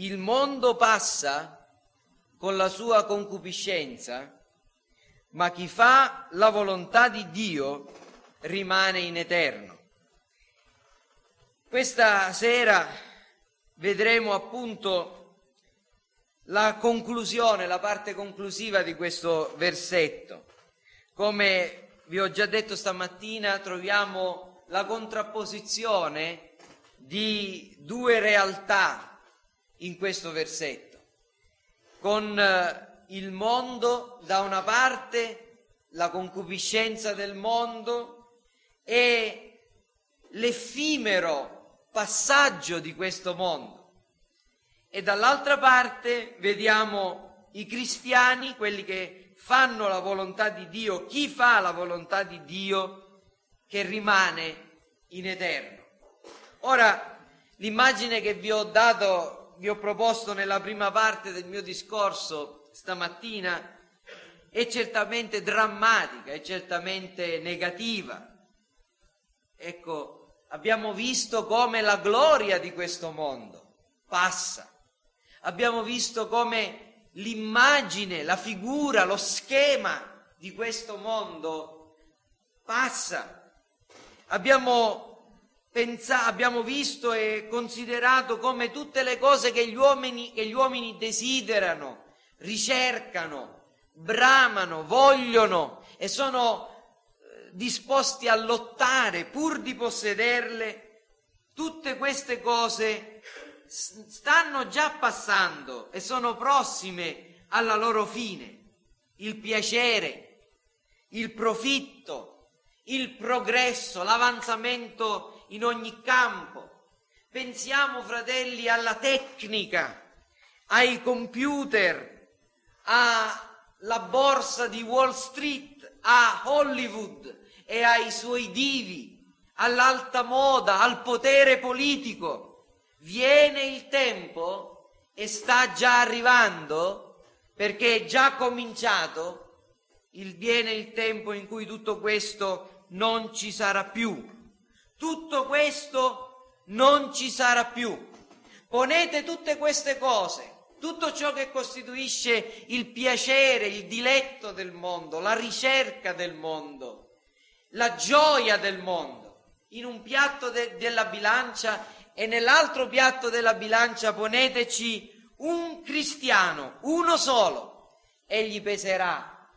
il mondo passa con la sua concupiscenza, ma chi fa la volontà di Dio rimane in eterno. Questa sera vedremo appunto la conclusione, la parte conclusiva di questo versetto. Come vi ho già detto stamattina, troviamo la contrapposizione di due realtà in questo versetto, con eh, il mondo da una parte, la concupiscenza del mondo e l'effimero passaggio di questo mondo e dall'altra parte vediamo i cristiani, quelli che fanno la volontà di Dio, chi fa la volontà di Dio che rimane in eterno. Ora, l'immagine che vi ho dato, vi ho proposto nella prima parte del mio discorso stamattina, è certamente drammatica, è certamente negativa. Ecco, abbiamo visto come la gloria di questo mondo passa abbiamo visto come l'immagine, la figura, lo schema di questo mondo passa. Abbiamo, pensato, abbiamo visto e considerato come tutte le cose che gli uomini, che gli uomini desiderano, ricercano, bramano, vogliono e sono eh, disposti a lottare pur di possederle, tutte queste cose stanno già passando e sono prossime alla loro fine. Il piacere, il profitto, il progresso, l'avanzamento in ogni campo. Pensiamo, fratelli, alla tecnica, ai computer, alla borsa di Wall Street, a Hollywood e ai suoi divi, all'alta moda, al potere politico viene il tempo e sta già arrivando perché è già cominciato, il, viene il tempo in cui tutto questo non ci sarà più. Tutto questo non ci sarà più. Ponete tutte queste cose, tutto ciò che costituisce il piacere, il diletto del mondo, la ricerca del mondo, la gioia del mondo, in un piatto de- della bilancia e nell'altro piatto della bilancia poneteci un cristiano, uno solo, egli peserà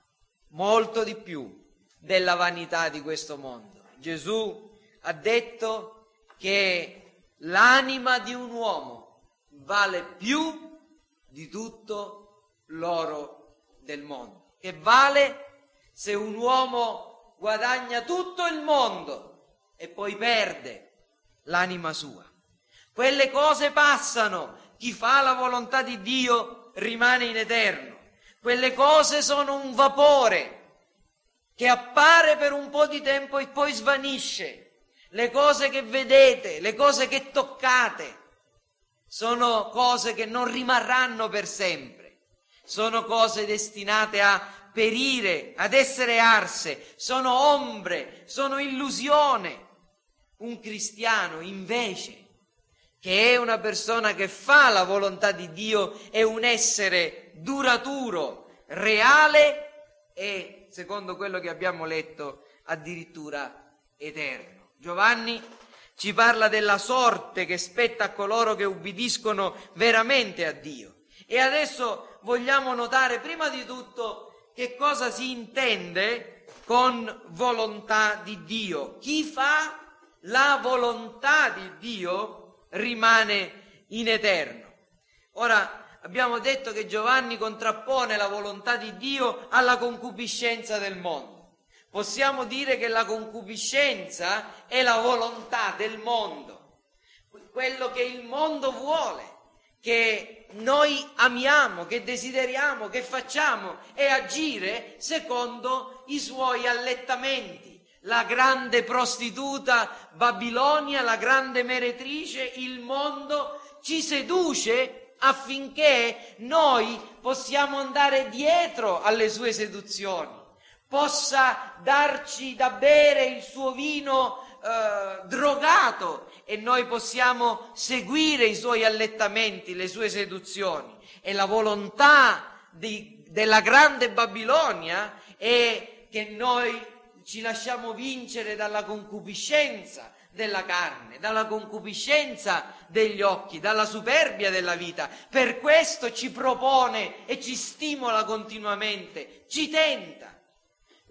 molto di più della vanità di questo mondo. Gesù ha detto che l'anima di un uomo vale più di tutto l'oro del mondo, che vale se un uomo guadagna tutto il mondo e poi perde l'anima sua. Quelle cose passano, chi fa la volontà di Dio rimane in eterno. Quelle cose sono un vapore che appare per un po' di tempo e poi svanisce. Le cose che vedete, le cose che toccate, sono cose che non rimarranno per sempre. Sono cose destinate a perire, ad essere arse, sono ombre, sono illusione. Un cristiano invece che è una persona che fa la volontà di Dio, è un essere duraturo, reale e, secondo quello che abbiamo letto, addirittura eterno. Giovanni ci parla della sorte che spetta a coloro che ubbidiscono veramente a Dio. E adesso vogliamo notare prima di tutto che cosa si intende con volontà di Dio. Chi fa la volontà di Dio rimane in eterno. Ora abbiamo detto che Giovanni contrappone la volontà di Dio alla concupiscenza del mondo. Possiamo dire che la concupiscenza è la volontà del mondo, quello che il mondo vuole, che noi amiamo, che desideriamo, che facciamo, è agire secondo i suoi allettamenti. La grande prostituta Babilonia, la grande meretrice, il mondo ci seduce affinché noi possiamo andare dietro alle sue seduzioni, possa darci da bere il suo vino eh, drogato e noi possiamo seguire i suoi allettamenti, le sue seduzioni. E la volontà di, della grande Babilonia è che noi ci lasciamo vincere dalla concupiscenza della carne, dalla concupiscenza degli occhi, dalla superbia della vita. Per questo ci propone e ci stimola continuamente, ci tenta.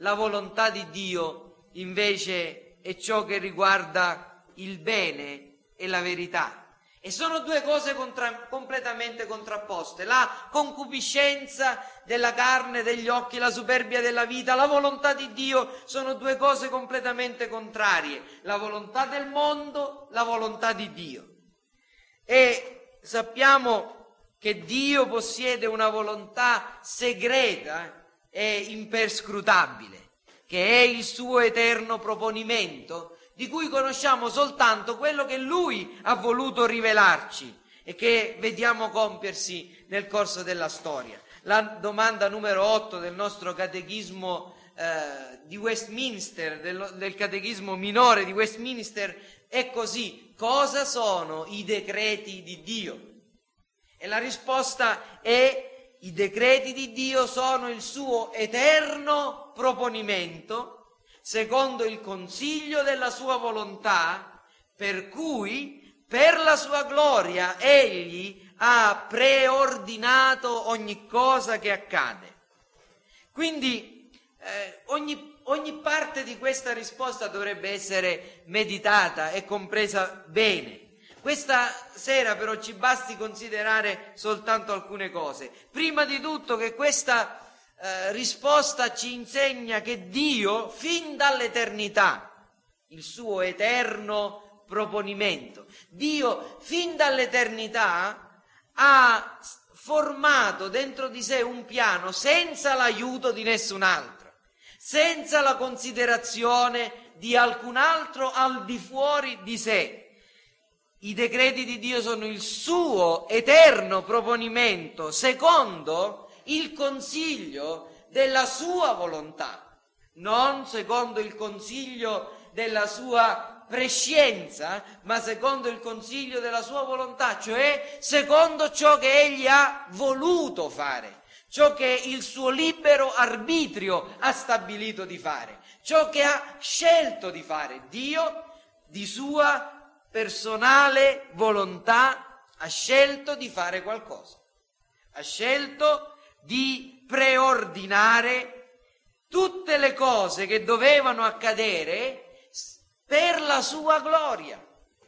La volontà di Dio invece è ciò che riguarda il bene e la verità. E sono due cose contra- completamente contrapposte. La concupiscenza della carne, degli occhi, la superbia della vita, la volontà di Dio sono due cose completamente contrarie. La volontà del mondo, la volontà di Dio. E sappiamo che Dio possiede una volontà segreta e imperscrutabile, che è il suo eterno proponimento di cui conosciamo soltanto quello che Lui ha voluto rivelarci e che vediamo compiersi nel corso della storia. La domanda numero 8 del nostro catechismo eh, di Westminster, del, del catechismo minore di Westminster, è così. Cosa sono i decreti di Dio? E la risposta è i decreti di Dio sono il suo eterno proponimento secondo il consiglio della sua volontà, per cui per la sua gloria egli ha preordinato ogni cosa che accade. Quindi eh, ogni, ogni parte di questa risposta dovrebbe essere meditata e compresa bene. Questa sera però ci basti considerare soltanto alcune cose. Prima di tutto che questa eh, risposta ci insegna che Dio, fin dall'eternità, il suo eterno proponimento, Dio, fin dall'eternità, ha formato dentro di sé un piano senza l'aiuto di nessun altro, senza la considerazione di alcun altro al di fuori di sé. I decreti di Dio sono il suo eterno proponimento secondo il consiglio della sua volontà, non secondo il consiglio della sua prescienza, ma secondo il consiglio della sua volontà, cioè secondo ciò che egli ha voluto fare, ciò che il suo libero arbitrio ha stabilito di fare, ciò che ha scelto di fare. Dio, di sua personale volontà, ha scelto di fare qualcosa. Ha scelto di preordinare tutte le cose che dovevano accadere per la sua gloria,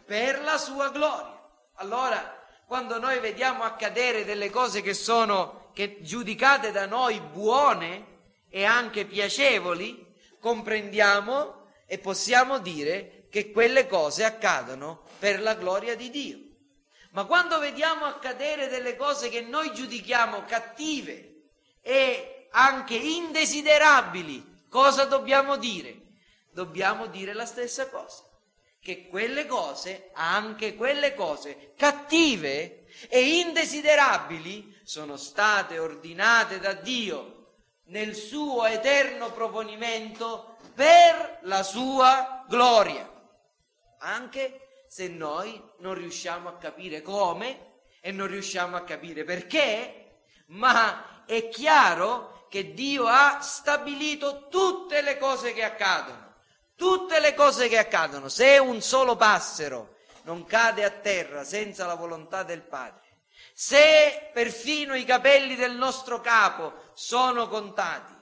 per la sua gloria. Allora, quando noi vediamo accadere delle cose che sono che giudicate da noi buone e anche piacevoli, comprendiamo e possiamo dire che quelle cose accadono per la gloria di Dio. Ma quando vediamo accadere delle cose che noi giudichiamo cattive e anche indesiderabili, cosa dobbiamo dire? Dobbiamo dire la stessa cosa, che quelle cose, anche quelle cose cattive e indesiderabili, sono state ordinate da Dio nel suo eterno proponimento per la sua gloria. Anche se noi non riusciamo a capire come e non riusciamo a capire perché, ma è chiaro che Dio ha stabilito tutte le cose che accadono, tutte le cose che accadono. Se un solo passero non cade a terra senza la volontà del Padre, se perfino i capelli del nostro capo sono contati,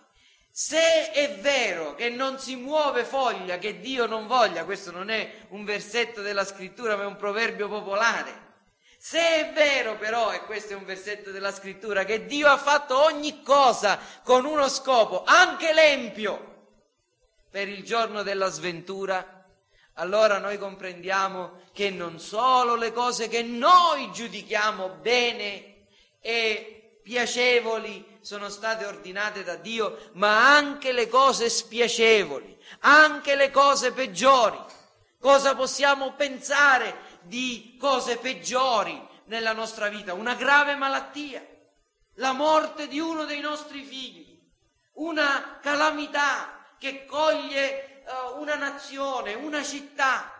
se è vero che non si muove foglia che Dio non voglia, questo non è un versetto della scrittura ma è un proverbio popolare, se è vero però, e questo è un versetto della scrittura, che Dio ha fatto ogni cosa con uno scopo, anche l'empio, per il giorno della sventura, allora noi comprendiamo che non solo le cose che noi giudichiamo bene e piacevoli sono state ordinate da Dio, ma anche le cose spiacevoli, anche le cose peggiori. Cosa possiamo pensare di cose peggiori nella nostra vita? Una grave malattia, la morte di uno dei nostri figli, una calamità che coglie uh, una nazione, una città.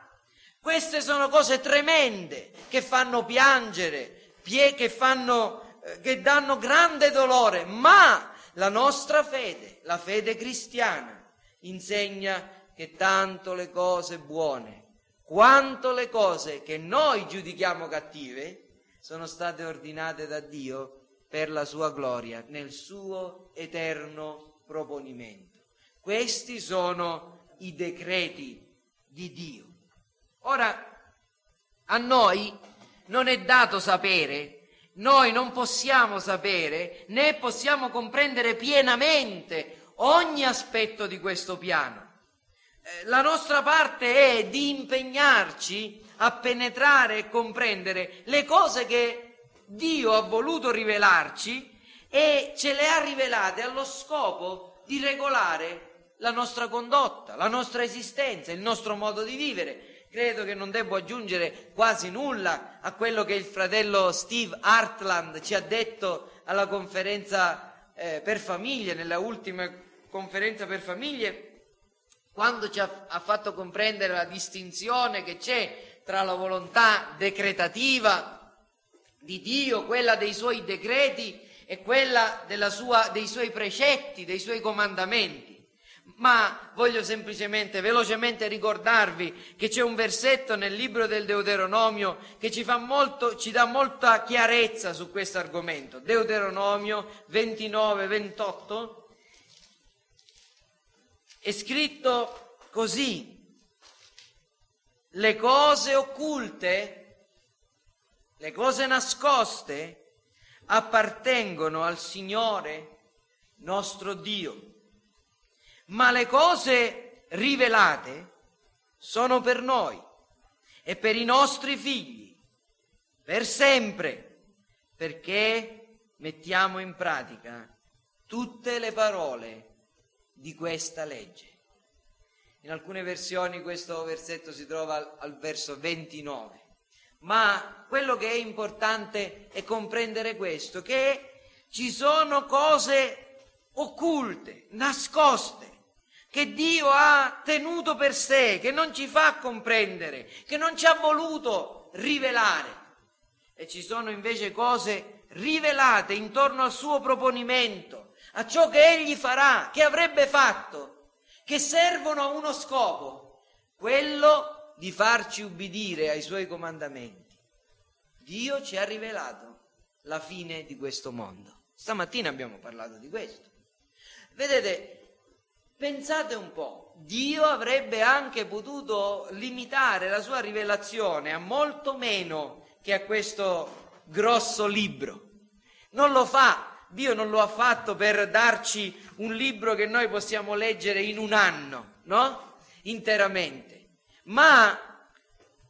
Queste sono cose tremende che fanno piangere, che, fanno, che danno grande dolore, ma la nostra fede, la fede cristiana, insegna che tanto le cose buone quanto le cose che noi giudichiamo cattive sono state ordinate da Dio per la sua gloria, nel suo eterno proponimento. Questi sono i decreti di Dio. Ora, a noi non è dato sapere, noi non possiamo sapere né possiamo comprendere pienamente ogni aspetto di questo piano. Eh, la nostra parte è di impegnarci a penetrare e comprendere le cose che Dio ha voluto rivelarci e ce le ha rivelate allo scopo di regolare la nostra condotta, la nostra esistenza, il nostro modo di vivere. Credo che non devo aggiungere quasi nulla a quello che il fratello Steve Hartland ci ha detto alla conferenza eh, per famiglie, nella ultima conferenza per famiglie, quando ci ha, ha fatto comprendere la distinzione che c'è tra la volontà decretativa di Dio, quella dei suoi decreti e quella sua, dei suoi precetti, dei suoi comandamenti. Ma voglio semplicemente, velocemente ricordarvi che c'è un versetto nel libro del Deuteronomio che ci, molto, ci dà molta chiarezza su questo argomento. Deuteronomio 29, 28 è scritto così, le cose occulte, le cose nascoste appartengono al Signore nostro Dio, ma le cose rivelate sono per noi e per i nostri figli, per sempre, perché mettiamo in pratica tutte le parole di questa legge. In alcune versioni questo versetto si trova al, al verso 29, ma quello che è importante è comprendere questo, che ci sono cose occulte, nascoste, che Dio ha tenuto per sé, che non ci fa comprendere, che non ci ha voluto rivelare. E ci sono invece cose rivelate intorno al suo proponimento, a ciò che egli farà, che avrebbe fatto, che servono a uno scopo, quello di farci ubbidire ai suoi comandamenti. Dio ci ha rivelato la fine di questo mondo. Stamattina abbiamo parlato di questo. Vedete, pensate un po', Dio avrebbe anche potuto limitare la sua rivelazione a molto meno che a questo grosso libro. Non lo fa Dio non lo ha fatto per darci un libro che noi possiamo leggere in un anno, no? Interamente. Ma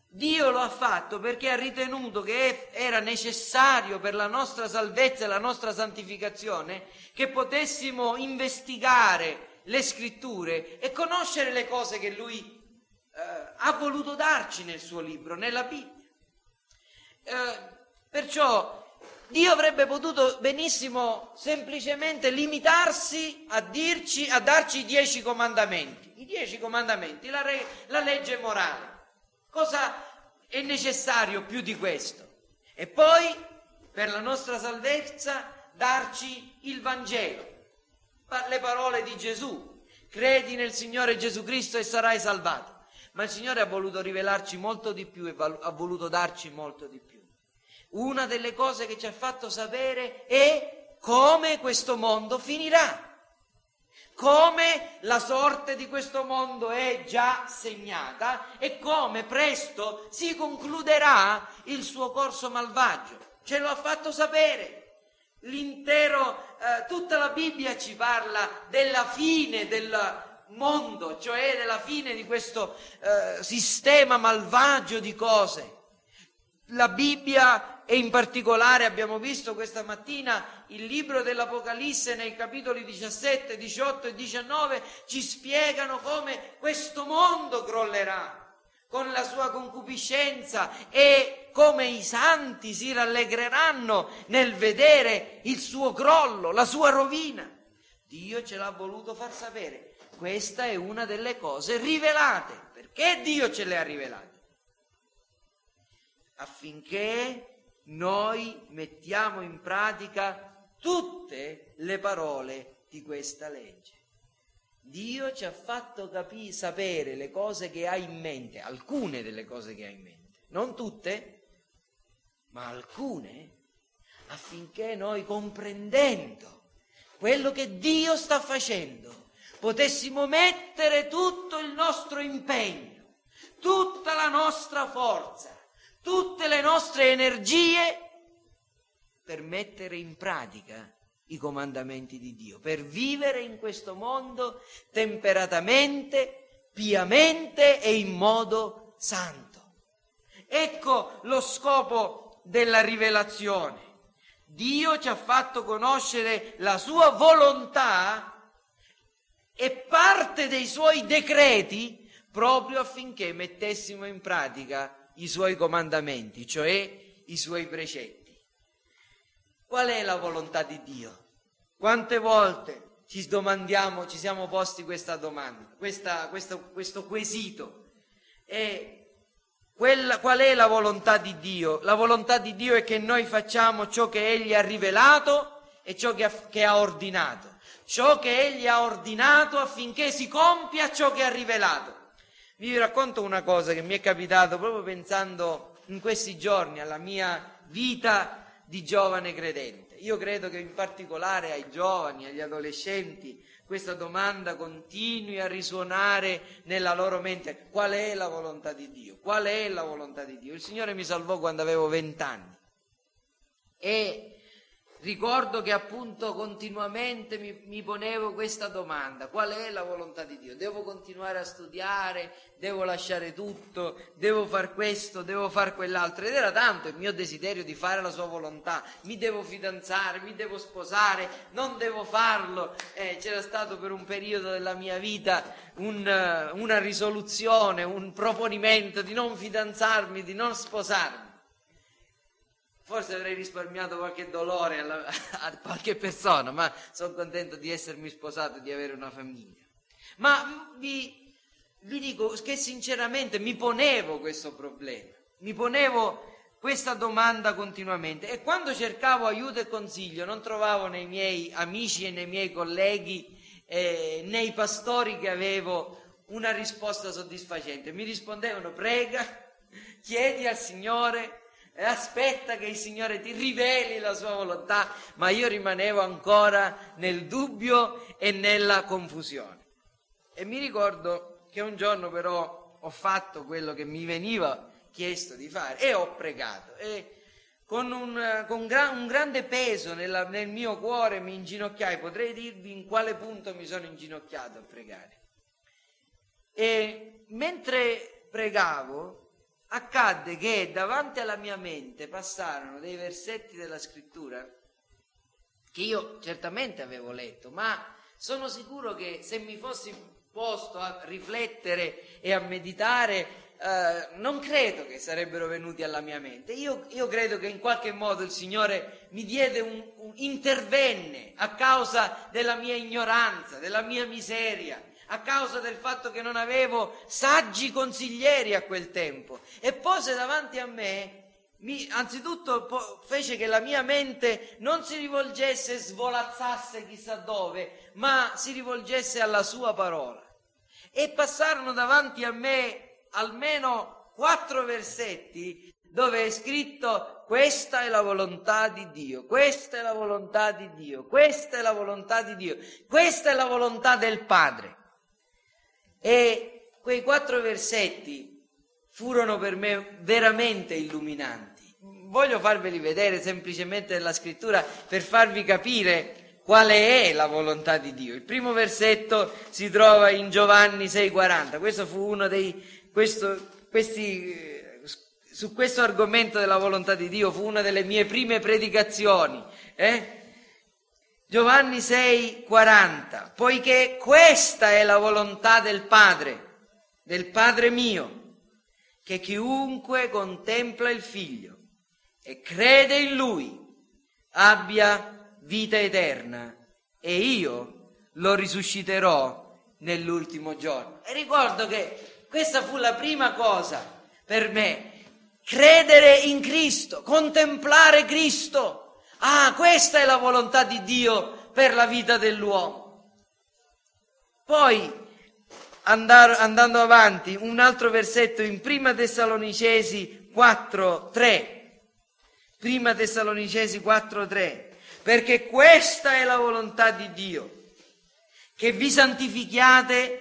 Dio lo ha fatto perché ha ritenuto che era necessario per la nostra salvezza e la nostra santificazione che potessimo investigare le scritture e conoscere le cose che Lui eh, ha voluto darci nel suo libro, nella Bibbia. Eh, perciò Dio avrebbe potuto benissimo semplicemente limitarsi a, dirci, a darci i dieci comandamenti, i dieci comandamenti, la, re, la legge morale. Cosa è necessario più di questo? E poi, per la nostra salvezza, darci il Vangelo, le parole di Gesù. Credi nel Signore Gesù Cristo e sarai salvato. Ma il Signore ha voluto rivelarci molto di più e ha voluto darci molto di più una delle cose che ci ha fatto sapere è come questo mondo finirà, come la sorte di questo mondo è già segnata e come presto si concluderà il suo corso malvagio. Ce lo ha fatto sapere. L'intero, eh, tutta la Bibbia ci parla della fine del mondo, cioè della fine di questo eh, sistema malvagio di cose. La Bibbia e in particolare abbiamo visto questa mattina il libro dell'Apocalisse nei capitoli 17, 18 e 19 ci spiegano come questo mondo crollerà con la sua concupiscenza e come i santi si rallegreranno nel vedere il suo crollo, la sua rovina. Dio ce l'ha voluto far sapere. Questa è una delle cose rivelate. Perché Dio ce le ha rivelate? affinché noi mettiamo in pratica tutte le parole di questa legge. Dio ci ha fatto capire, sapere le cose che ha in mente, alcune delle cose che ha in mente, non tutte, ma alcune, affinché noi comprendendo quello che Dio sta facendo, potessimo mettere tutto il nostro impegno, tutta la nostra forza, tutte le nostre energie per mettere in pratica i comandamenti di Dio, per vivere in questo mondo temperatamente, piamente e in modo santo. Ecco lo scopo della rivelazione. Dio ci ha fatto conoscere la sua volontà e parte dei suoi decreti proprio affinché mettessimo in pratica i suoi comandamenti, cioè i suoi precetti. Qual è la volontà di Dio? Quante volte ci domandiamo, ci siamo posti questa domanda, questa, questo, questo quesito? E quella, qual è la volontà di Dio? La volontà di Dio è che noi facciamo ciò che Egli ha rivelato e ciò che ha, che ha ordinato. Ciò che Egli ha ordinato affinché si compia ciò che ha rivelato. Vi racconto una cosa che mi è capitato proprio pensando in questi giorni alla mia vita di giovane credente. Io credo che in particolare ai giovani, agli adolescenti, questa domanda continui a risuonare nella loro mente. Qual è la volontà di Dio? Qual è la volontà di Dio? Il Signore mi salvò quando avevo vent'anni e ricordo che appunto continuamente mi, mi, ponevo questa domanda, qual è la volontà di Dio? Devo continuare a studiare, devo lasciare tutto, devo far questo, devo far quell'altro. Ed era tanto il mio desiderio di fare la sua volontà. Mi devo fidanzare, mi devo sposare, non devo farlo. Eh, c'era stato per un periodo della mia vita un, una risoluzione, un proponimento di non fidanzarmi, di non sposarmi. Forse avrei risparmiato qualche dolore alla, a qualche persona, ma sono contento di essermi sposato e di avere una famiglia. Ma vi, vi dico che sinceramente mi ponevo questo problema, mi ponevo questa domanda continuamente e quando cercavo aiuto e consiglio non trovavo nei miei amici e nei miei colleghi, eh, nei pastori che avevo una risposta soddisfacente. Mi rispondevano prega, chiedi al Signore e aspetta che il Signore ti riveli la sua volontà, ma io rimanevo ancora nel dubbio e nella confusione. E mi ricordo che un giorno però ho fatto quello che mi veniva chiesto di fare e ho pregato e con un, con gra- un grande peso nella, nel mio cuore mi inginocchiai, potrei dirvi in quale punto mi sono inginocchiato a pregare. E mentre pregavo accadde che davanti alla mia mente passarono dei versetti della scrittura che io certamente avevo letto, ma sono sicuro che se mi fossi posto a riflettere e a meditare, eh, non credo che sarebbero venuti alla mia mente. Io, io, credo che in qualche modo il Signore mi diede un, un intervenne a causa della mia ignoranza, della mia miseria, a causa del fatto che non avevo saggi consiglieri a quel tempo e pose davanti a me mi, anzitutto po- fece che la mia mente non si rivolgesse svolazzasse chissà dove, ma si rivolgesse alla sua parola. E passarono davanti a me almeno quattro versetti dove è scritto questa è la volontà di Dio, questa è la volontà di Dio, questa è la volontà di Dio, questa è la volontà del Padre. E quei quattro versetti furono per me veramente illuminanti voglio farveli vedere semplicemente nella scrittura per farvi capire quale è la volontà di Dio. Il primo versetto si trova in Giovanni 6,40. Questo fu uno dei. Questo, questi, su questo argomento della volontà di Dio fu una delle mie prime predicazioni. Eh? Giovanni 6,40. Poiché questa è la volontà del Padre, del Padre mio, che chiunque contempla il Figlio e crede in Lui abbia vita eterna e io lo risusciterò nell'ultimo giorno. E ricordo che questa fu la prima cosa per me credere in Cristo, contemplare Cristo. Ah, questa è la volontà di Dio per la vita dell'uomo. Poi, andar, andando avanti, un altro versetto in Prima Tessalonicesi 4, 3. Prima Tessalonicesi 4, 3. Perché questa è la volontà di Dio, che vi santifichiate,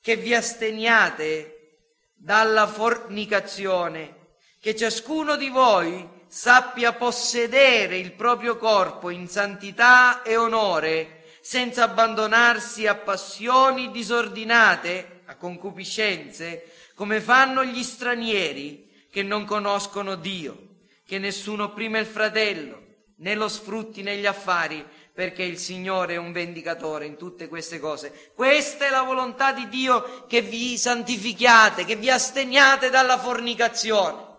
che vi asteniate dalla fornicazione che ciascuno di voi sappia possedere il proprio corpo in santità e onore, senza abbandonarsi a passioni disordinate, a concupiscenze, come fanno gli stranieri che non conoscono Dio, che nessuno opprime il fratello, né lo sfrutti negli affari, perché il Signore è un vendicatore in tutte queste cose. Questa è la volontà di Dio che vi santifichiate, che vi asteniate dalla fornicazione.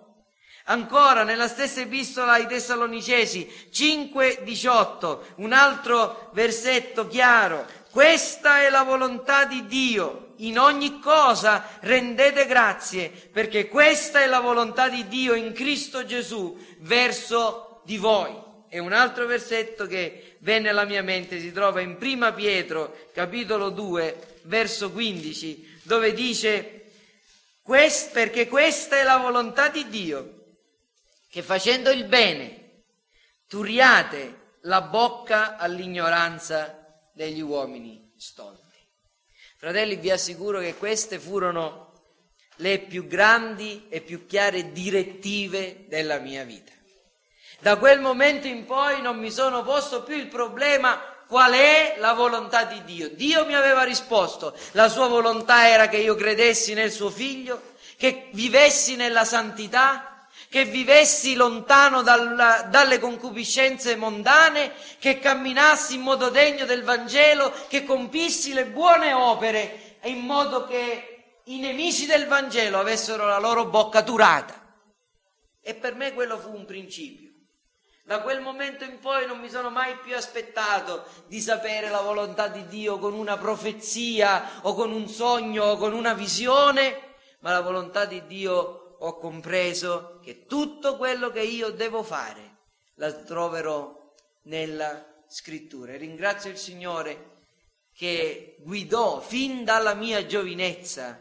Ancora nella stessa epistola ai Tessalonicesi 5:18, un altro versetto chiaro. Questa è la volontà di Dio. In ogni cosa rendete grazie, perché questa è la volontà di Dio in Cristo Gesù verso di voi. E un altro versetto che venne alla mia mente si trova in Prima Pietro, capitolo 2, verso 15, dove dice, perché questa è la volontà di Dio che facendo il bene turiate la bocca all'ignoranza degli uomini stolti. Fratelli, vi assicuro che queste furono le più grandi e più chiare direttive della mia vita. Da quel momento in poi non mi sono posto più il problema qual è la volontà di Dio. Dio mi aveva risposto, la sua volontà era che io credessi nel suo figlio, che vivessi nella santità, che vivessi lontano dal, dalle concupiscenze mondane, che camminassi in modo degno del Vangelo, che compissi le buone opere in modo che i nemici del Vangelo avessero la loro bocca turata. E per me quello fu un principio. Da quel momento in poi non mi sono mai più aspettato di sapere la volontà di Dio con una profezia o con un sogno o con una visione, ma la volontà di Dio ho compreso che tutto quello che io devo fare la troverò nella scrittura. E ringrazio il Signore che guidò fin dalla mia giovinezza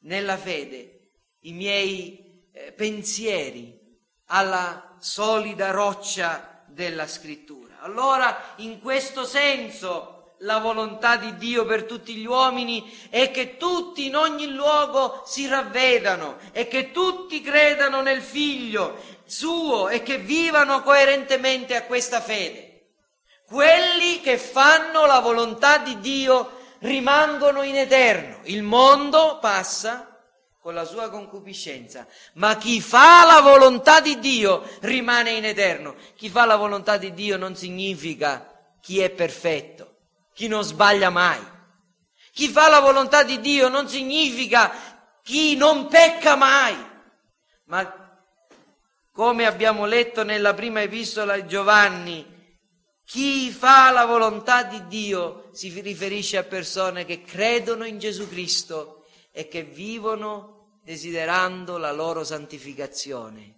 nella fede i miei eh, pensieri alla solida roccia della scrittura. Allora, in questo senso, la volontà di Dio per tutti gli uomini è che tutti in ogni luogo si ravvedano e che tutti credano nel Figlio suo e che vivano coerentemente a questa fede. Quelli che fanno la volontà di Dio rimangono in eterno. Il mondo passa con la sua concupiscenza, ma chi fa la volontà di Dio rimane in eterno. Chi fa la volontà di Dio non significa chi è perfetto chi non sbaglia mai. Chi fa la volontà di Dio non significa chi non pecca mai, ma come abbiamo letto nella prima epistola di Giovanni, chi fa la volontà di Dio si riferisce a persone che credono in Gesù Cristo e che vivono desiderando la loro santificazione,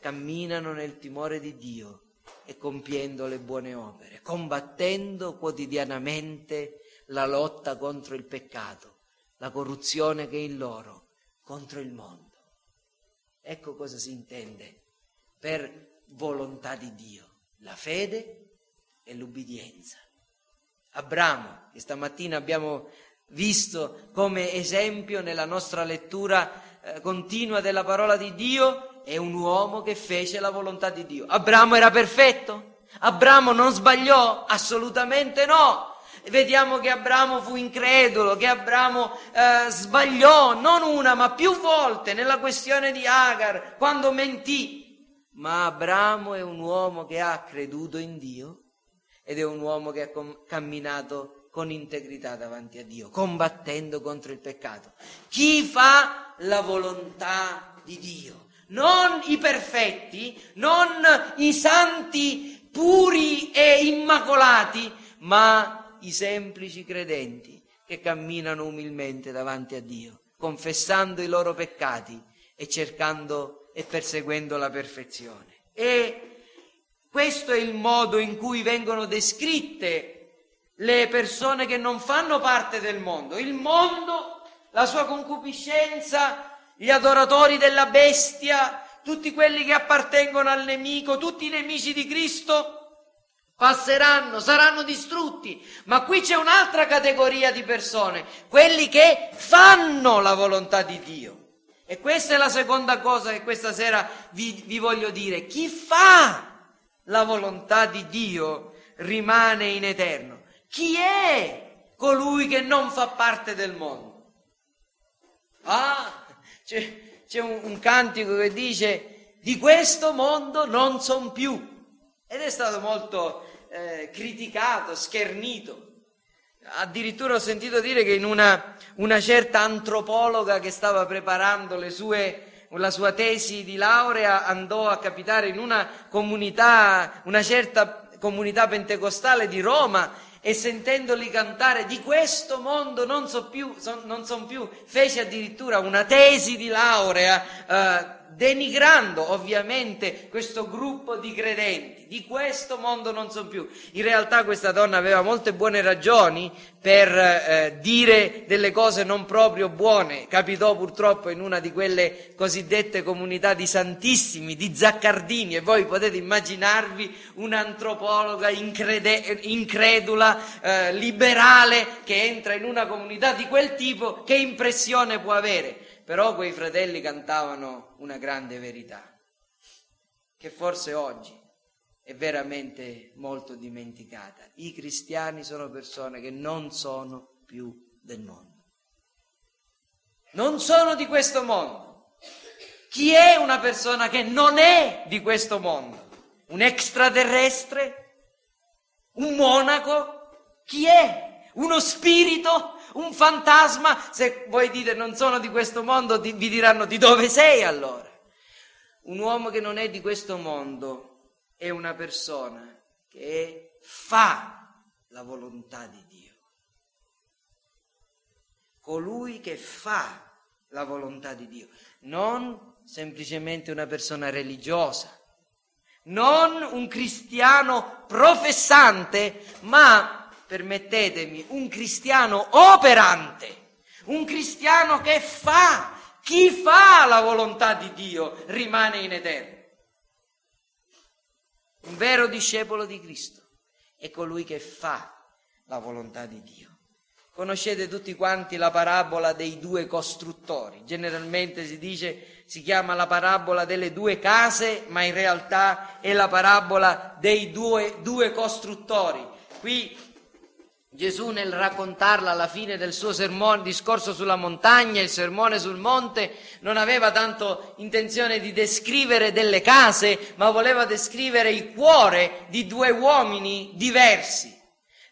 camminano nel timore di Dio e compiendo le buone opere, combattendo quotidianamente la lotta contro il peccato, la corruzione che è in loro, contro il mondo. Ecco cosa si intende per volontà di Dio, la fede e l'ubbidienza. Abramo, che stamattina abbiamo visto come esempio nella nostra lettura eh, continua della parola di Dio, è un uomo che fece la volontà di Dio. Abramo era perfetto? Abramo non sbagliò? Assolutamente no. Vediamo che Abramo fu incredulo, che Abramo eh, sbagliò non una ma più volte nella questione di Agar, quando mentì. Ma Abramo è un uomo che ha creduto in Dio ed è un uomo che ha com- camminato con integrità davanti a Dio, combattendo contro il peccato. Chi fa la volontà di Dio? Non i perfetti, non i santi puri e immacolati, ma i semplici credenti che camminano umilmente davanti a Dio, confessando i loro peccati e cercando e perseguendo la perfezione. E questo è il modo in cui vengono descritte le persone che non fanno parte del mondo. Il mondo, la sua concupiscenza, gli adoratori della bestia, tutti quelli che appartengono al nemico, tutti i nemici di Cristo passeranno, saranno distrutti. Ma qui c'è un'altra categoria di persone, quelli che fanno la volontà di Dio. E questa è la seconda cosa che questa sera vi, vi voglio dire. Chi fa la volontà di Dio rimane in eterno. Chi è colui che non fa parte del mondo? Ah, c'è, c'è un, un cantico che dice di questo mondo non son più. Ed è stato molto eh, criticato, schernito. Addirittura ho sentito dire che in una, una certa antropologa che stava preparando sue, la sua tesi di laurea andò a capitare in una comunità, una certa comunità pentecostale di Roma e sentendoli cantare di questo mondo non so più, son, non son più, fece addirittura una tesi di laurea eh, denigrando ovviamente questo gruppo di credenti, di questo mondo non sono più. In realtà questa donna aveva molte buone ragioni per eh, dire delle cose non proprio buone. Capitò purtroppo in una di quelle cosiddette comunità di santissimi, di zaccardini, e voi potete immaginarvi un'antropologa increde- incredula, eh, liberale, che entra in una comunità di quel tipo, che impressione può avere? Però quei fratelli cantavano una grande verità, che forse oggi è veramente molto dimenticata. I cristiani sono persone che non sono più del mondo. Non sono di questo mondo. Chi è una persona che non è di questo mondo? Un extraterrestre? Un monaco? Chi è? Uno spirito? Un fantasma, se voi dite non sono di questo mondo, vi diranno di dove sei allora. Un uomo che non è di questo mondo è una persona che fa la volontà di Dio. Colui che fa la volontà di Dio, non semplicemente una persona religiosa, non un cristiano professante, ma permettetemi, un cristiano operante, un cristiano che fa, chi fa la volontà di Dio rimane in eterno. Un vero discepolo di Cristo è colui che fa la volontà di Dio. Conoscete tutti quanti la parabola dei due costruttori. Generalmente si dice, si chiama la parabola delle due case, ma in realtà è la parabola dei due, due costruttori. Qui Gesù nel raccontarla alla fine del suo sermone, discorso sulla montagna, il sermone sul monte, non aveva tanto intenzione di descrivere delle case, ma voleva descrivere il cuore di due uomini diversi.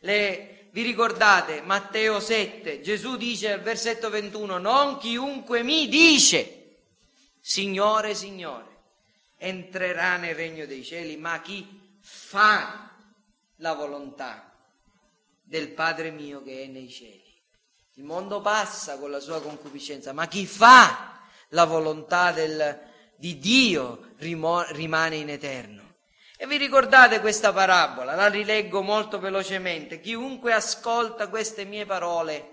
Le, vi ricordate Matteo 7, Gesù dice al versetto 21, non chiunque mi dice, Signore, Signore, entrerà nel regno dei cieli, ma chi fa la volontà del Padre mio che è nei cieli. Il mondo passa con la sua concupiscenza, ma chi fa la volontà del, di Dio rimo, rimane in eterno. E vi ricordate questa parabola? La rileggo molto velocemente. Chiunque ascolta queste mie parole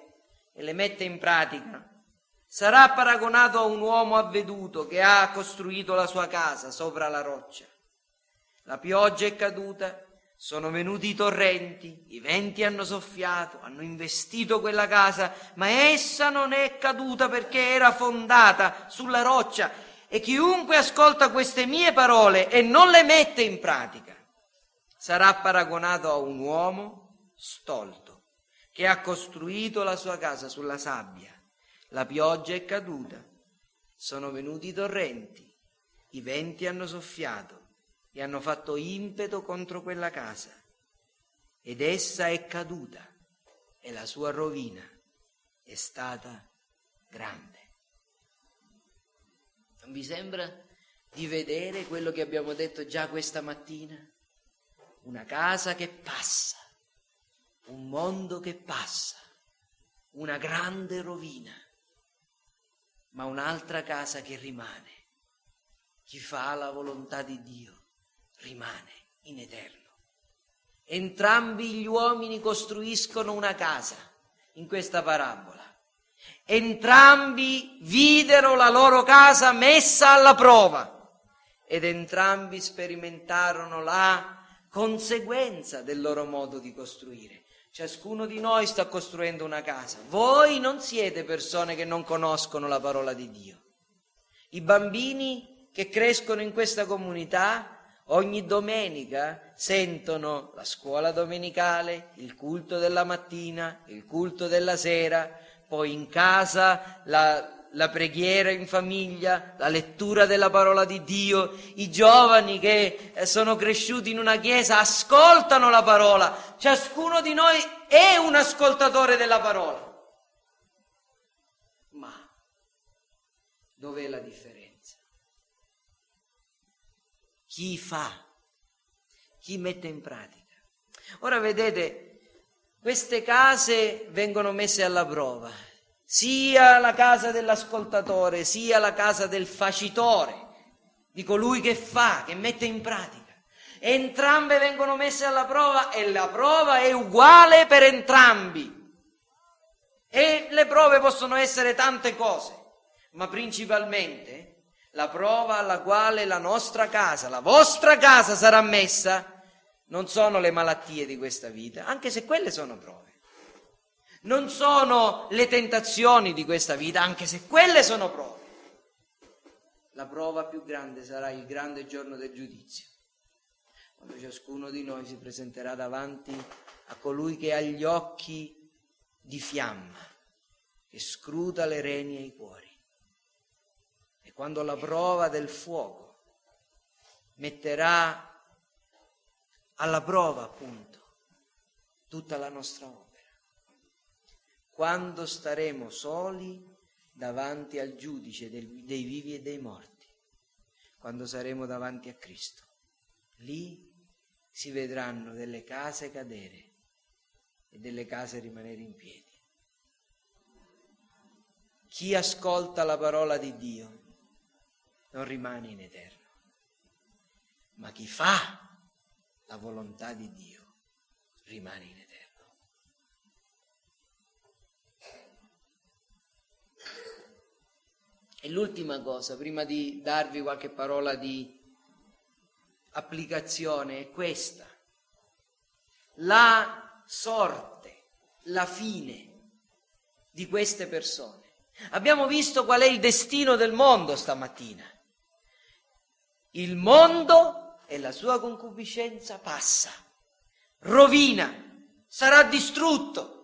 e le mette in pratica sarà paragonato a un uomo avveduto che ha costruito la sua casa sopra la roccia. La pioggia è caduta sono venuti i torrenti, i venti hanno soffiato, hanno investito quella casa, ma essa non è caduta perché era fondata sulla roccia. E chiunque ascolta queste mie parole e non le mette in pratica sarà paragonato a un uomo stolto che ha costruito la sua casa sulla sabbia. La pioggia è caduta, sono venuti i torrenti, i venti hanno soffiato e hanno fatto impeto contro quella casa ed essa è caduta e la sua rovina è stata grande. Non vi sembra di vedere quello che abbiamo detto già questa mattina? Una casa che passa, un mondo che passa, una grande rovina, ma un'altra casa che rimane chi fa la volontà di Dio rimane in eterno. Entrambi gli uomini costruiscono una casa in questa parabola. Entrambi videro la loro casa messa alla prova ed entrambi sperimentarono la conseguenza del loro modo di costruire. Ciascuno di noi sta costruendo una casa. Voi non siete persone che non conoscono la parola di Dio. I bambini che crescono in questa comunità ogni domenica sentono la scuola domenicale, il culto della mattina, il culto della sera, poi in casa la, la preghiera in famiglia, la lettura della parola di Dio, i giovani che eh, sono cresciuti in una chiesa ascoltano la parola, ciascuno di noi è un ascoltatore della parola. Ma dov'è la differenza? Chi fa? Chi mette in pratica? Ora vedete, queste case vengono messe alla prova, sia la casa dell'ascoltatore, sia la casa del facitore, di colui che fa, che mette in pratica. Entrambe vengono messe alla prova e la prova è uguale per entrambi. E le prove possono essere tante cose, ma principalmente la prova alla quale la nostra casa, la vostra casa sarà messa non sono le malattie di questa vita, anche se quelle sono prove. Non sono le tentazioni di questa vita, anche se quelle sono prove. La prova più grande sarà il grande giorno del giudizio, quando ciascuno di noi si presenterà davanti a colui che ha gli occhi di fiamma, che scruta le reni e i cuori. Quando la prova del fuoco metterà alla prova appunto tutta la nostra opera. Quando staremo soli davanti al giudice del, dei vivi e dei morti, quando saremo davanti a Cristo, lì si vedranno delle case cadere e delle case rimanere in piedi. Chi ascolta la parola di Dio non rimane in eterno, ma chi fa la volontà di Dio rimane in eterno. E l'ultima cosa, prima di darvi qualche parola di applicazione, è questa. La sorte, la fine di queste persone. Abbiamo visto qual è il destino del mondo stamattina. Il mondo e la sua concupiscenza passa, rovina, sarà distrutto.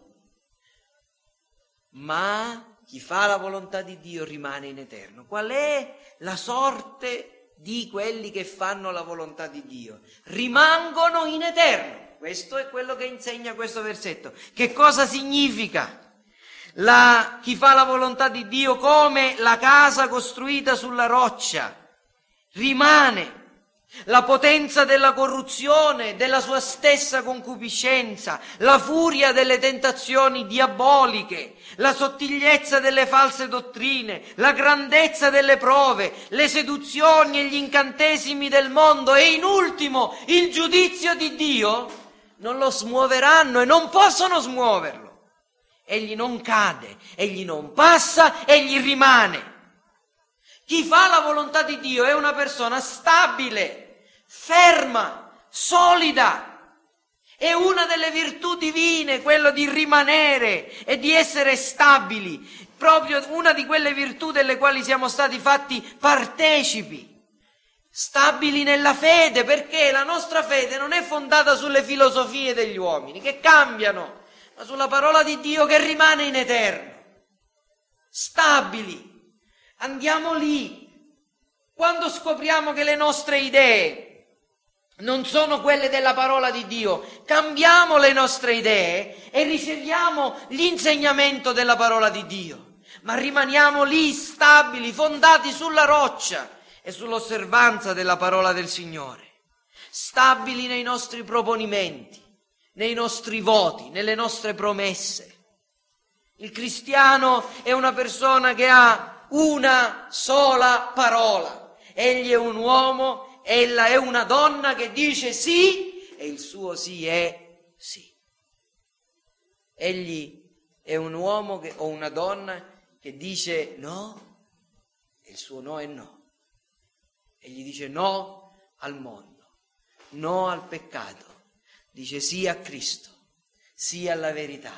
Ma chi fa la volontà di Dio rimane in eterno. Qual è la sorte di quelli che fanno la volontà di Dio? Rimangono in eterno. Questo è quello che insegna questo versetto. Che cosa significa? La, chi fa la volontà di Dio come la casa costruita sulla roccia rimane la potenza della corruzione, della sua stessa concupiscenza, la furia delle tentazioni diaboliche, la sottigliezza delle false dottrine, la grandezza delle prove, le seduzioni e gli incantesimi del mondo e in ultimo il giudizio di Dio non lo smuoveranno e non possono smuoverlo. Egli non cade, egli non passa, egli rimane. Chi fa la volontà di Dio è una persona stabile, ferma, solida. È una delle virtù divine quello di rimanere e di essere stabili, proprio una di quelle virtù delle quali siamo stati fatti partecipi. Stabili nella fede, perché la nostra fede non è fondata sulle filosofie degli uomini che cambiano, ma sulla parola di Dio che rimane in eterno. Stabili, Andiamo lì. Quando scopriamo che le nostre idee non sono quelle della parola di Dio, cambiamo le nostre idee e riceviamo l'insegnamento della parola di Dio, ma rimaniamo lì stabili, fondati sulla roccia e sull'osservanza della parola del Signore, stabili nei nostri proponimenti, nei nostri voti, nelle nostre promesse. Il cristiano è una persona che ha una sola parola Egli è un uomo, ella è una donna che dice sì e il suo sì è sì. Egli è un uomo che, o una donna che dice no e il suo no è no. Egli dice no al mondo, no al peccato, dice sì a Cristo, sì alla verità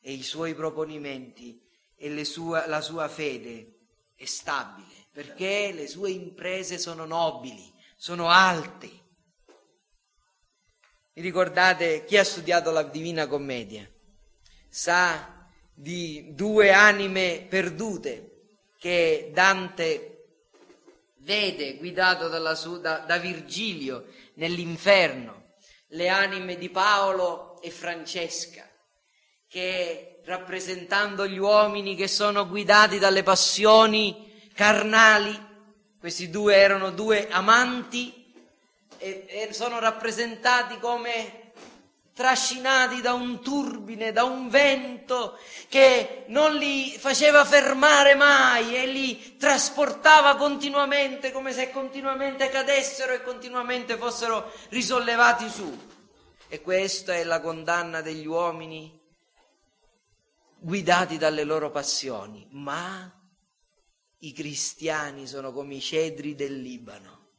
e i suoi proponimenti e sue, la sua fede è stabile perché le sue imprese sono nobili, sono alte. Vi ricordate chi ha studiato la Divina Commedia? Sa di due anime perdute che Dante vede guidato su, da, da Virgilio nell'inferno, le anime di Paolo e Francesca, che rappresentando gli uomini che sono guidati dalle passioni carnali, questi due erano due amanti e, e sono rappresentati come trascinati da un turbine, da un vento che non li faceva fermare mai e li trasportava continuamente come se continuamente cadessero e continuamente fossero risollevati su. E questa è la condanna degli uomini guidati dalle loro passioni, ma i cristiani sono come i cedri del Libano,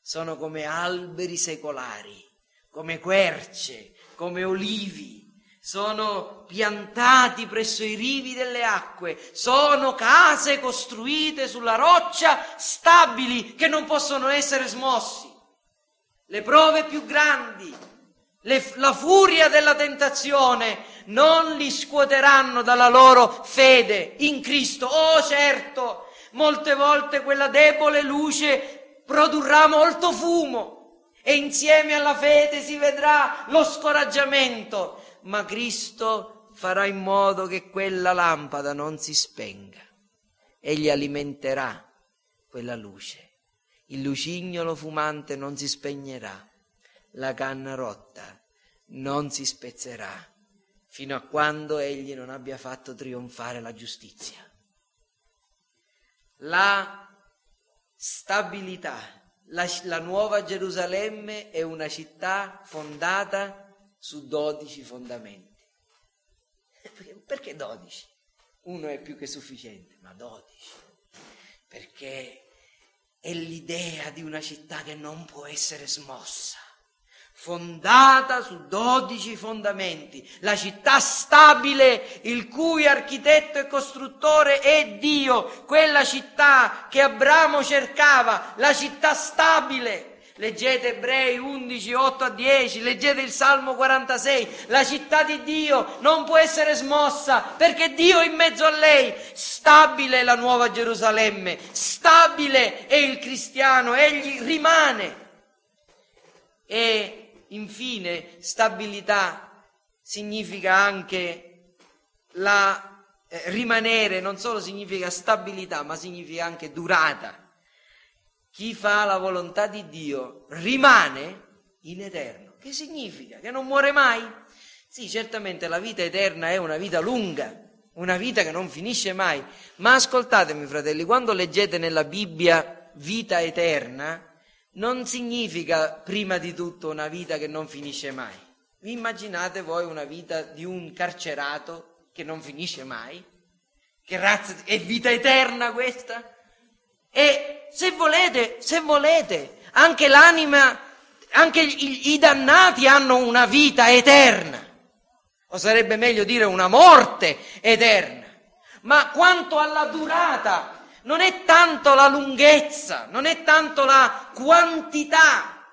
sono come alberi secolari, come querce come olivi, sono piantati presso i rivi delle acque, sono case costruite sulla roccia stabili che non possono essere smossi. Le prove più grandi, le, la furia della tentazione non li scuoteranno dalla loro fede in Cristo. Oh certo, molte volte quella debole luce produrrà molto fumo, e insieme alla fede si vedrà lo scoraggiamento, ma Cristo farà in modo che quella lampada non si spenga. Egli alimenterà quella luce. Il lucignolo fumante non si spegnerà, la canna rotta non si spezzerà, fino a quando egli non abbia fatto trionfare la giustizia. La stabilità la, la nuova Gerusalemme è una città fondata su dodici fondamenti. Perché dodici? Uno è più che sufficiente, ma dodici. Perché è l'idea di una città che non può essere smossa fondata su dodici fondamenti, la città stabile, il cui architetto e costruttore è Dio, quella città che Abramo cercava, la città stabile. Leggete Ebrei 11, 8 a 10, leggete il Salmo 46, la città di Dio non può essere smossa perché Dio è in mezzo a lei, stabile è la nuova Gerusalemme, stabile è il cristiano, egli rimane. E Infine, stabilità significa anche la, eh, rimanere, non solo significa stabilità, ma significa anche durata. Chi fa la volontà di Dio rimane in eterno. Che significa? Che non muore mai? Sì, certamente la vita eterna è una vita lunga, una vita che non finisce mai. Ma ascoltatemi, fratelli, quando leggete nella Bibbia vita eterna, non significa prima di tutto una vita che non finisce mai. Vi immaginate voi una vita di un carcerato che non finisce mai? Che razza è vita eterna questa? E se volete, se volete, anche l'anima, anche i, i dannati hanno una vita eterna. O sarebbe meglio dire una morte eterna. Ma quanto alla durata non è tanto la lunghezza, non è tanto la quantità.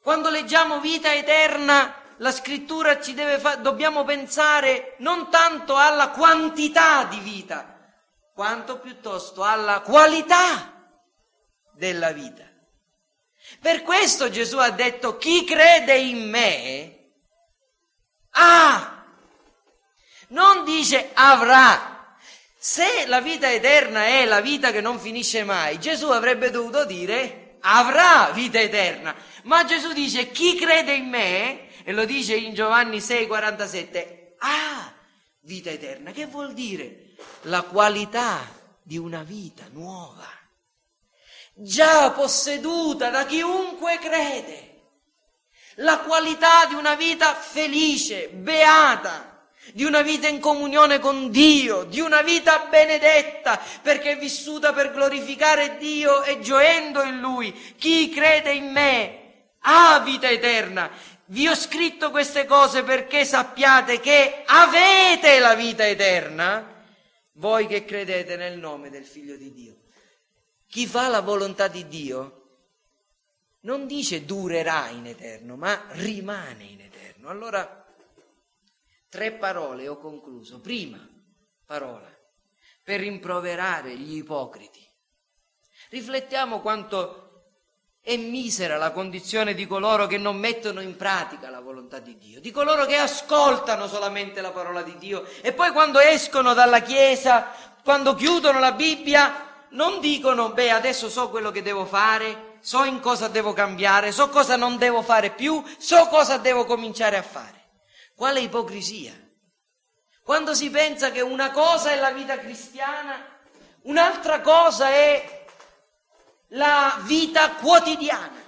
Quando leggiamo vita eterna, la scrittura ci deve fare, dobbiamo pensare non tanto alla quantità di vita, quanto piuttosto alla qualità della vita. Per questo Gesù ha detto chi crede in me ha, non dice avrà, se la vita eterna è la vita che non finisce mai, Gesù avrebbe dovuto dire avrà vita eterna. Ma Gesù dice chi crede in me, e lo dice in Giovanni 6,47, ha vita eterna. Che vuol dire? La qualità di una vita nuova. già posseduta da chiunque crede. La qualità di una vita felice, beata, di una vita in comunione con Dio, di una vita benedetta, perché è vissuta per glorificare Dio e gioendo in Lui. Chi crede in me ha vita eterna. Vi ho scritto queste cose perché sappiate che avete la vita eterna, voi che credete nel nome del Figlio di Dio. Chi fa la volontà di Dio non dice durerà in eterno, ma rimane in eterno. Allora, tre parole, ho concluso. Prima parola, per rimproverare gli ipocriti. Riflettiamo quanto è misera la condizione di coloro che non mettono in pratica la volontà di Dio, di coloro che ascoltano solamente la parola di Dio e poi quando escono dalla Chiesa, quando chiudono la Bibbia, non dicono, beh, adesso so quello che devo fare, so in cosa devo cambiare, so cosa non devo fare più, so cosa devo cominciare a fare. Quale ipocrisia? Quando si pensa che una cosa è la vita cristiana, un'altra cosa è la vita quotidiana.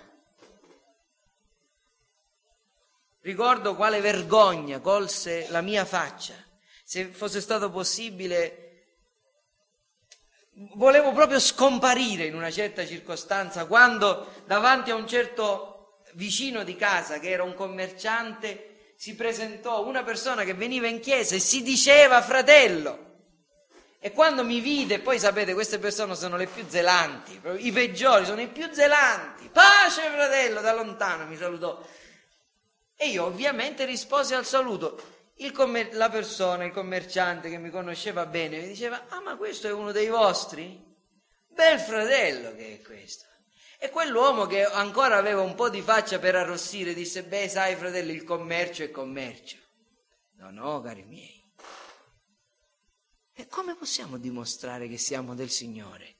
Ricordo quale vergogna colse la mia faccia. Se fosse stato possibile volevo proprio scomparire in una certa circostanza quando davanti a un certo vicino di casa che era un commerciante si presentò una persona che veniva in chiesa e si diceva fratello. E quando mi vide, poi sapete, queste persone sono le più zelanti, i peggiori sono i più zelanti. Pace fratello, da lontano mi salutò. E io ovviamente risposi al saluto commer- la persona, il commerciante che mi conosceva bene, mi diceva, ah ma questo è uno dei vostri? Bel fratello che è questo. E quell'uomo che ancora aveva un po' di faccia per arrossire disse, beh sai fratello, il commercio è commercio. No, no, cari miei. E come possiamo dimostrare che siamo del Signore?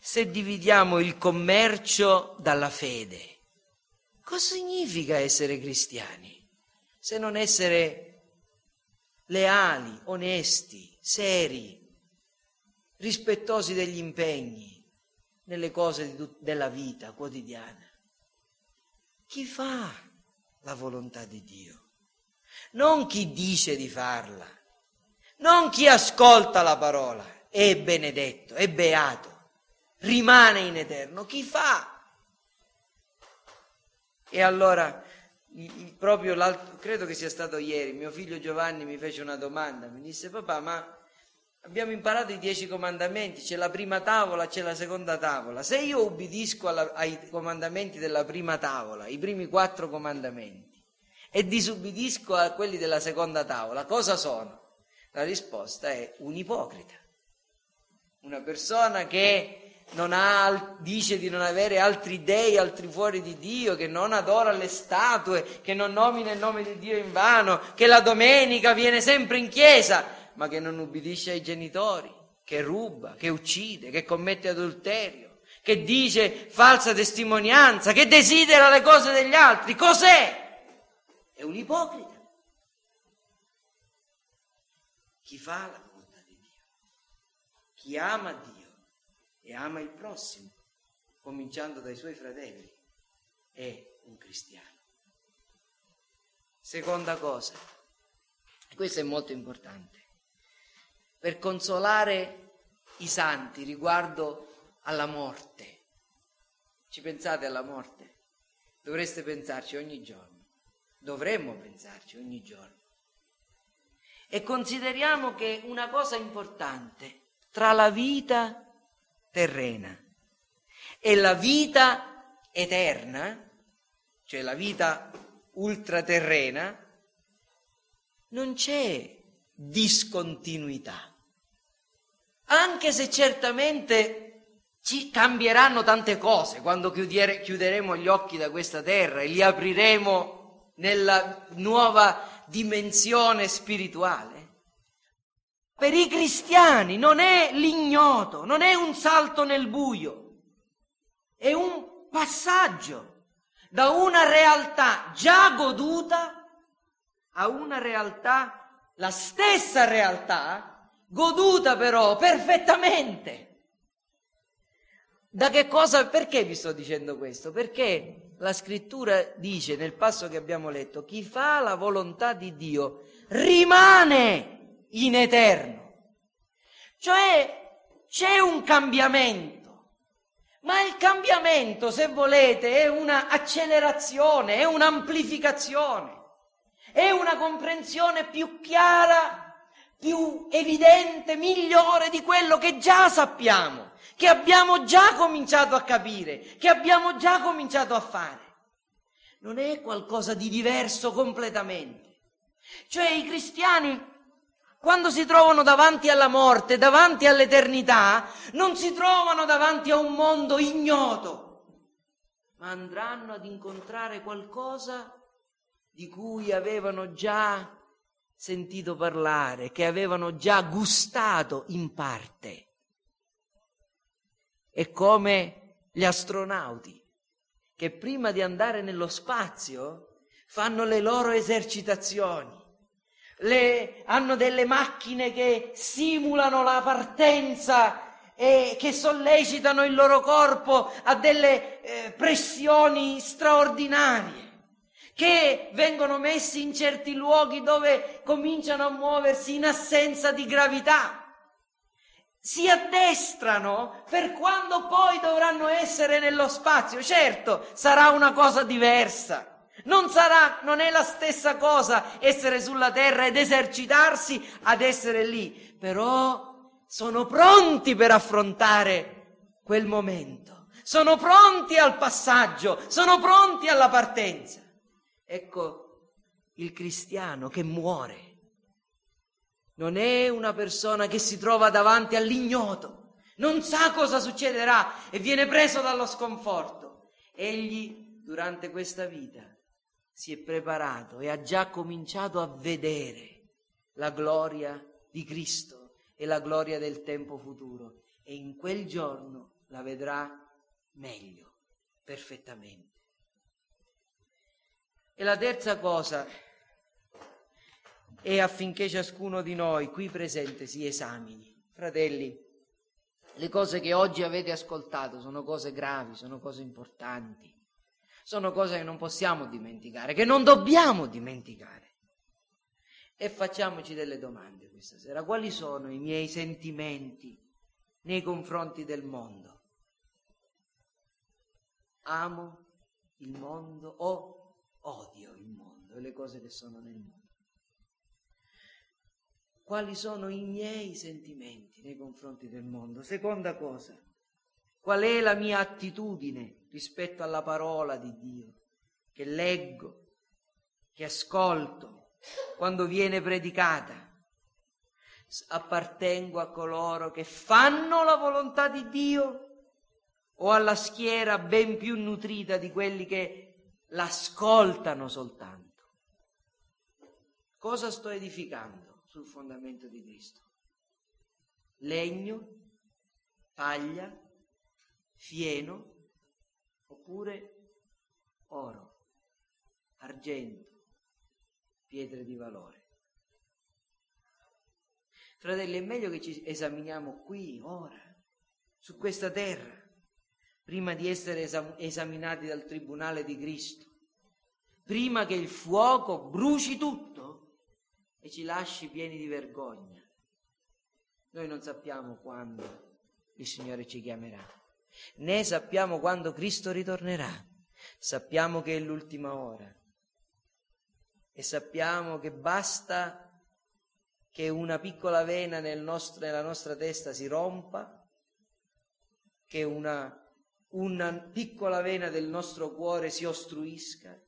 Se dividiamo il commercio dalla fede. Cosa significa essere cristiani? Se non essere leali, onesti, seri, rispettosi degli impegni nelle cose tut- della vita quotidiana. Chi fa la volontà di Dio? Non chi dice di farla, non chi ascolta la parola, è benedetto, è beato, rimane in eterno, chi fa. E allora proprio credo che sia stato ieri, mio figlio Giovanni mi fece una domanda, mi disse papà ma abbiamo imparato i dieci comandamenti, c'è la prima tavola, c'è la seconda tavola, se io ubbidisco alla, ai comandamenti della prima tavola, i primi quattro comandamenti, e disubbidisco a quelli della seconda tavola, cosa sono? La risposta è un ipocrita, una persona che ha, dice di non avere altri dei, altri fuori di Dio, che non adora le statue, che non nomina il nome di Dio in vano, che la domenica viene sempre in chiesa, ma che non ubbidisce ai genitori, che ruba, che uccide, che commette adulterio, che dice falsa testimonianza, che desidera le cose degli altri. Cos'è? È un ipocrita. Chi fa la volontà di Dio, chi ama Dio e ama il prossimo, cominciando dai suoi fratelli, è un cristiano. Seconda cosa, questo è molto importante, per consolare i santi riguardo alla morte. Ci pensate alla morte? Dovreste pensarci ogni giorno, dovremmo pensarci ogni giorno. E consideriamo che una cosa importante tra la vita terrena. E la vita eterna, cioè la vita ultraterrena, non c'è discontinuità. Anche se certamente ci cambieranno tante cose quando chiudere, chiuderemo gli occhi da questa terra e li apriremo nella nuova dimensione spirituale. Per i cristiani non è l'ignoto, non è un salto nel buio, è un passaggio da una realtà già goduta a una realtà, la stessa realtà, goduta però perfettamente. Da che cosa? Perché vi sto dicendo questo? Perché la scrittura dice nel passo che abbiamo letto, chi fa la volontà di Dio rimane in eterno. Cioè c'è un cambiamento, ma il cambiamento, se volete, è una accelerazione, è un'amplificazione, è una comprensione più chiara, più evidente, migliore di quello che già sappiamo che abbiamo già cominciato a capire, che abbiamo già cominciato a fare. Non è qualcosa di diverso completamente. Cioè i cristiani, quando si trovano davanti alla morte, davanti all'eternità, non si trovano davanti a un mondo ignoto, ma andranno ad incontrare qualcosa di cui avevano già sentito parlare, che avevano già gustato in parte. È come gli astronauti che prima di andare nello spazio fanno le loro esercitazioni. Le, hanno delle macchine che simulano la partenza e che sollecitano il loro corpo a delle eh, pressioni straordinarie, che vengono messi in certi luoghi dove cominciano a muoversi in assenza di gravità si addestrano per quando poi dovranno essere nello spazio. Certo, sarà una cosa diversa. Non sarà, non è la stessa cosa essere sulla terra ed esercitarsi ad essere lì, però sono pronti per affrontare quel momento. Sono pronti al passaggio, sono pronti alla partenza. Ecco il cristiano che muore non è una persona che si trova davanti all'ignoto, non sa cosa succederà e viene preso dallo sconforto. Egli durante questa vita si è preparato e ha già cominciato a vedere la gloria di Cristo e la gloria del tempo futuro e in quel giorno la vedrà meglio, perfettamente. E la terza cosa e affinché ciascuno di noi qui presente si esamini. Fratelli, le cose che oggi avete ascoltato sono cose gravi, sono cose importanti, sono cose che non possiamo dimenticare, che non dobbiamo dimenticare. E facciamoci delle domande questa sera. Quali sono i miei sentimenti nei confronti del mondo? Amo il mondo o odio il mondo e le cose che sono nel mondo? quali sono i miei sentimenti nei confronti del mondo. Seconda cosa, qual è la mia attitudine rispetto alla parola di Dio che leggo, che ascolto, quando viene predicata. Appartengo a coloro che fanno la volontà di Dio o alla schiera ben più nutrita di quelli che l'ascoltano soltanto. Cosa sto edificando? sul fondamento di Cristo. Legno, paglia, fieno oppure oro, argento, pietre di valore. Fratelli, è meglio che ci esaminiamo qui, ora, su questa terra, prima di essere esam- esaminati dal Tribunale di Cristo, prima che il fuoco bruci tutto e ci lasci pieni di vergogna. Noi non sappiamo quando il Signore ci chiamerà, né sappiamo quando Cristo ritornerà. Sappiamo che è l'ultima ora e sappiamo che basta che una piccola vena nel nostro, nella nostra testa si rompa, che una, una piccola vena del nostro cuore si ostruisca.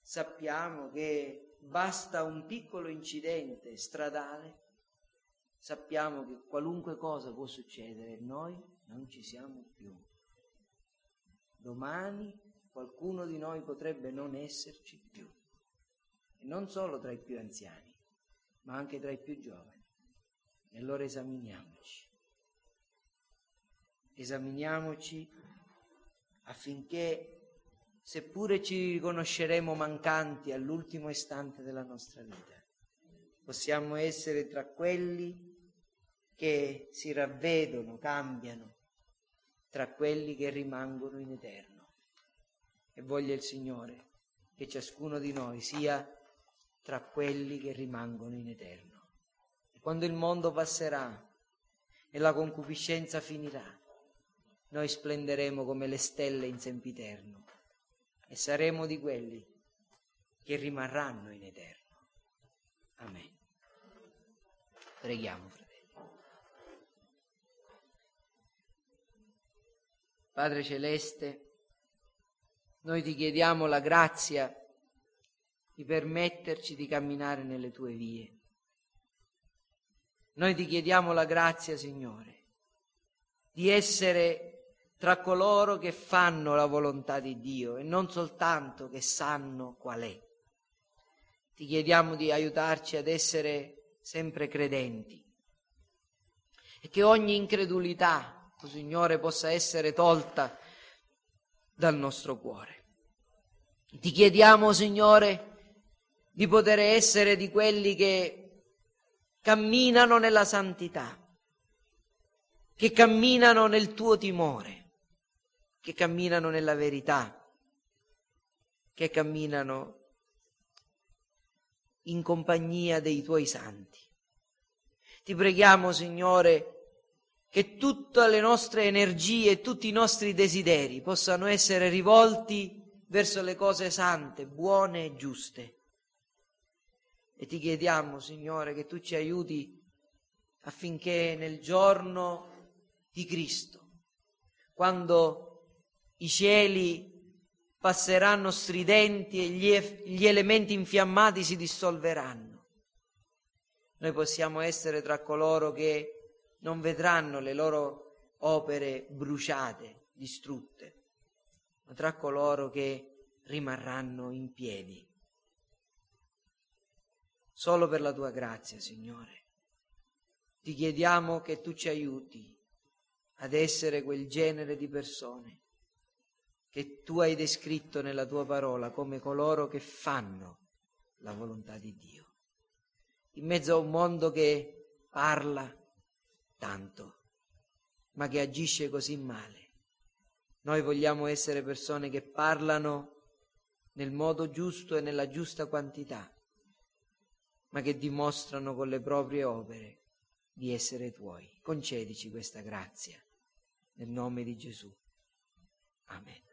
Sappiamo che basta un piccolo incidente stradale, sappiamo che qualunque cosa può succedere noi non ci siamo più. Domani qualcuno di noi potrebbe non esserci più. E non solo tra i più anziani, ma anche tra i più giovani. E allora esaminiamoci. Esaminiamoci affinché seppure ci riconosceremo mancanti all'ultimo istante della nostra vita. Possiamo essere tra quelli che si ravvedono, cambiano tra quelli che rimangono in eterno. E voglia il Signore che ciascuno di noi sia tra quelli che rimangono in eterno. E quando il mondo passerà e la concupiscenza finirà, noi splenderemo come le stelle in sempiterno e saremo di quelli che rimarranno in eterno. Amen. Preghiamo, fratelli. Padre Celeste, noi ti chiediamo la grazia di permetterci di camminare nelle tue vie. Noi ti chiediamo la grazia, Signore, di essere tra coloro che fanno la volontà di Dio e non soltanto che sanno qual è. Ti chiediamo di aiutarci ad essere sempre credenti e che ogni incredulità, oh Signore, possa essere tolta dal nostro cuore. Ti chiediamo, Signore, di poter essere di quelli che camminano nella santità, che camminano nel tuo timore, che camminano nella verità, che camminano in compagnia dei tuoi santi. Ti preghiamo, Signore, che tutte le nostre energie tutti i nostri desideri possano essere rivolti verso le cose sante, buone e giuste. E ti chiediamo, Signore, che tu ci aiuti affinché nel giorno di Cristo, quando i cieli passeranno stridenti e gli, gli elementi infiammati si dissolveranno, noi possiamo essere tra coloro che non vedranno le loro opere bruciate, distrutte, ma tra coloro che rimarranno in piedi. Solo per la tua grazia, Signore. Ti chiediamo che tu ci aiuti ad essere quel genere di persone che tu hai descritto nella tua parola come coloro che fanno la volontà di Dio. In mezzo a un mondo che parla, tanto, ma che agisce così male. Noi vogliamo essere persone che parlano nel modo giusto e nella giusta quantità, ma che dimostrano con le proprie opere di essere tuoi. Concedici questa grazia. Nel nome di Gesù. Amen.